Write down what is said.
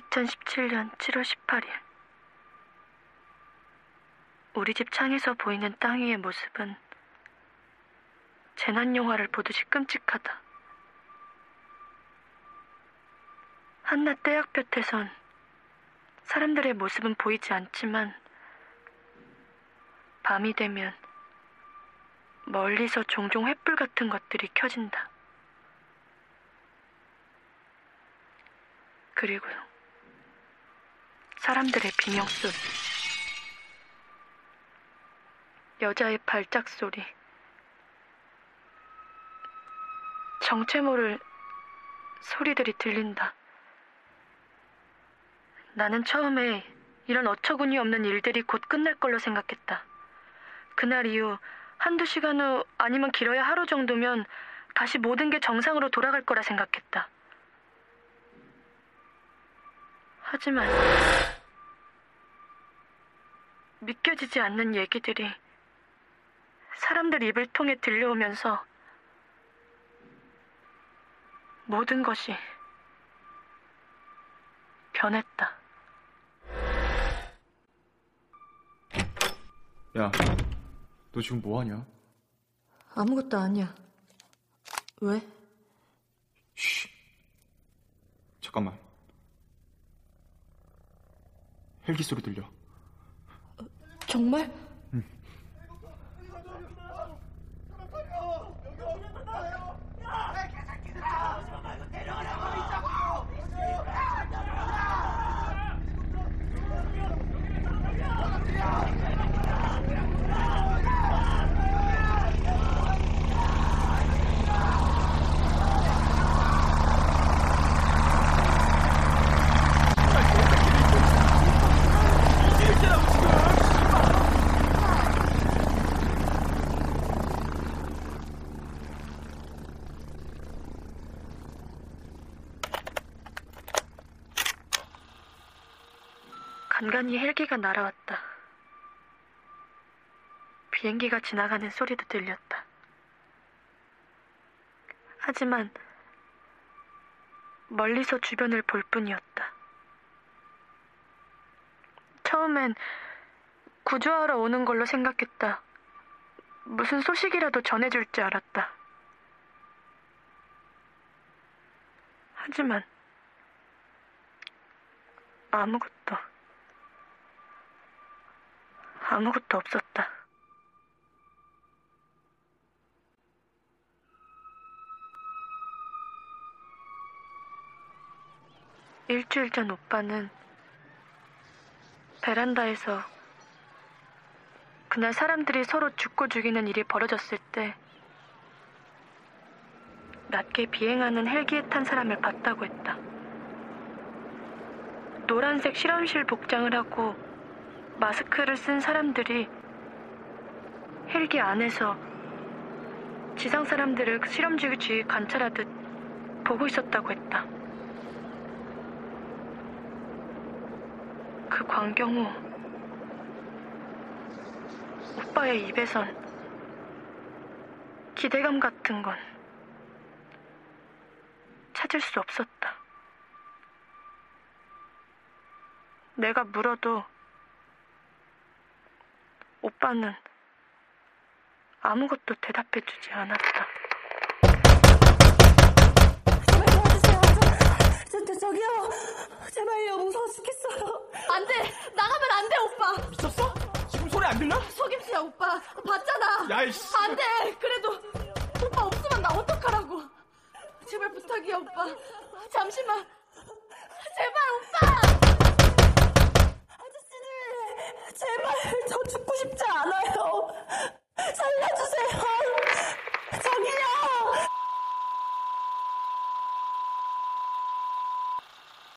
(2017년 7월 18일) 우리 집 창에서 보이는 땅 위의 모습은 재난 영화를 보듯이 끔찍하다. 한낮 떼약볕에선 사람들의 모습은 보이지 않지만 밤이 되면 멀리서 종종 횃불 같은 것들이 켜진다. 그리고 요. 사람들의 비명 소리. 여자의 발작 소리. 정체 모를 소리들이 들린다. 나는 처음에 이런 어처구니 없는 일들이 곧 끝날 걸로 생각했다. 그날 이후 한두 시간 후 아니면 길어야 하루 정도면 다시 모든 게 정상으로 돌아갈 거라 생각했다. 하지만 믿겨지지 않는 얘기들이 사람들 입을 통해 들려오면서 모든 것이 변했다. 야, 너 지금 뭐 하냐? 아무것도 아니야. 왜? 쉬. 잠깐만. 헬기 소리 들려. 정말? 간간히 헬기가 날아왔다. 비행기가 지나가는 소리도 들렸다. 하지만 멀리서 주변을 볼 뿐이었다. 처음엔 구조하러 오는 걸로 생각했다. 무슨 소식이라도 전해줄 줄 알았다. 하지만 아무것도 아무것도 없었다. 일주일 전 오빠는 베란다에서 그날 사람들이 서로 죽고 죽이는 일이 벌어졌을 때 낮게 비행하는 헬기에 탄 사람을 봤다고 했다. 노란색 실험실 복장을 하고 마스크를 쓴 사람들이 헬기 안에서 지상 사람들을 주위 관찰하듯 보고 있었다고 했다. 그 광경 후 오빠의 입에선 기대감 같은 건 찾을 수 없었다. 내가 물어도 오빠는 아무것도 대답해주지 않았다. 제발 도와주세요. 저, 저, 저기요. 제발요. 무서워 죽겠어요. 안 돼. 나가면 안 돼, 오빠. 미쳤어? 지금 소리 안 들려? 속임수야, 오빠. 봤잖아. 야, 이씨. 안 돼. 그래도 오빠 없으면 나 어떡하라고. 제발 부탁이야, 오빠. 잠시만. 제발, 오빠! 제발 저 죽고 싶지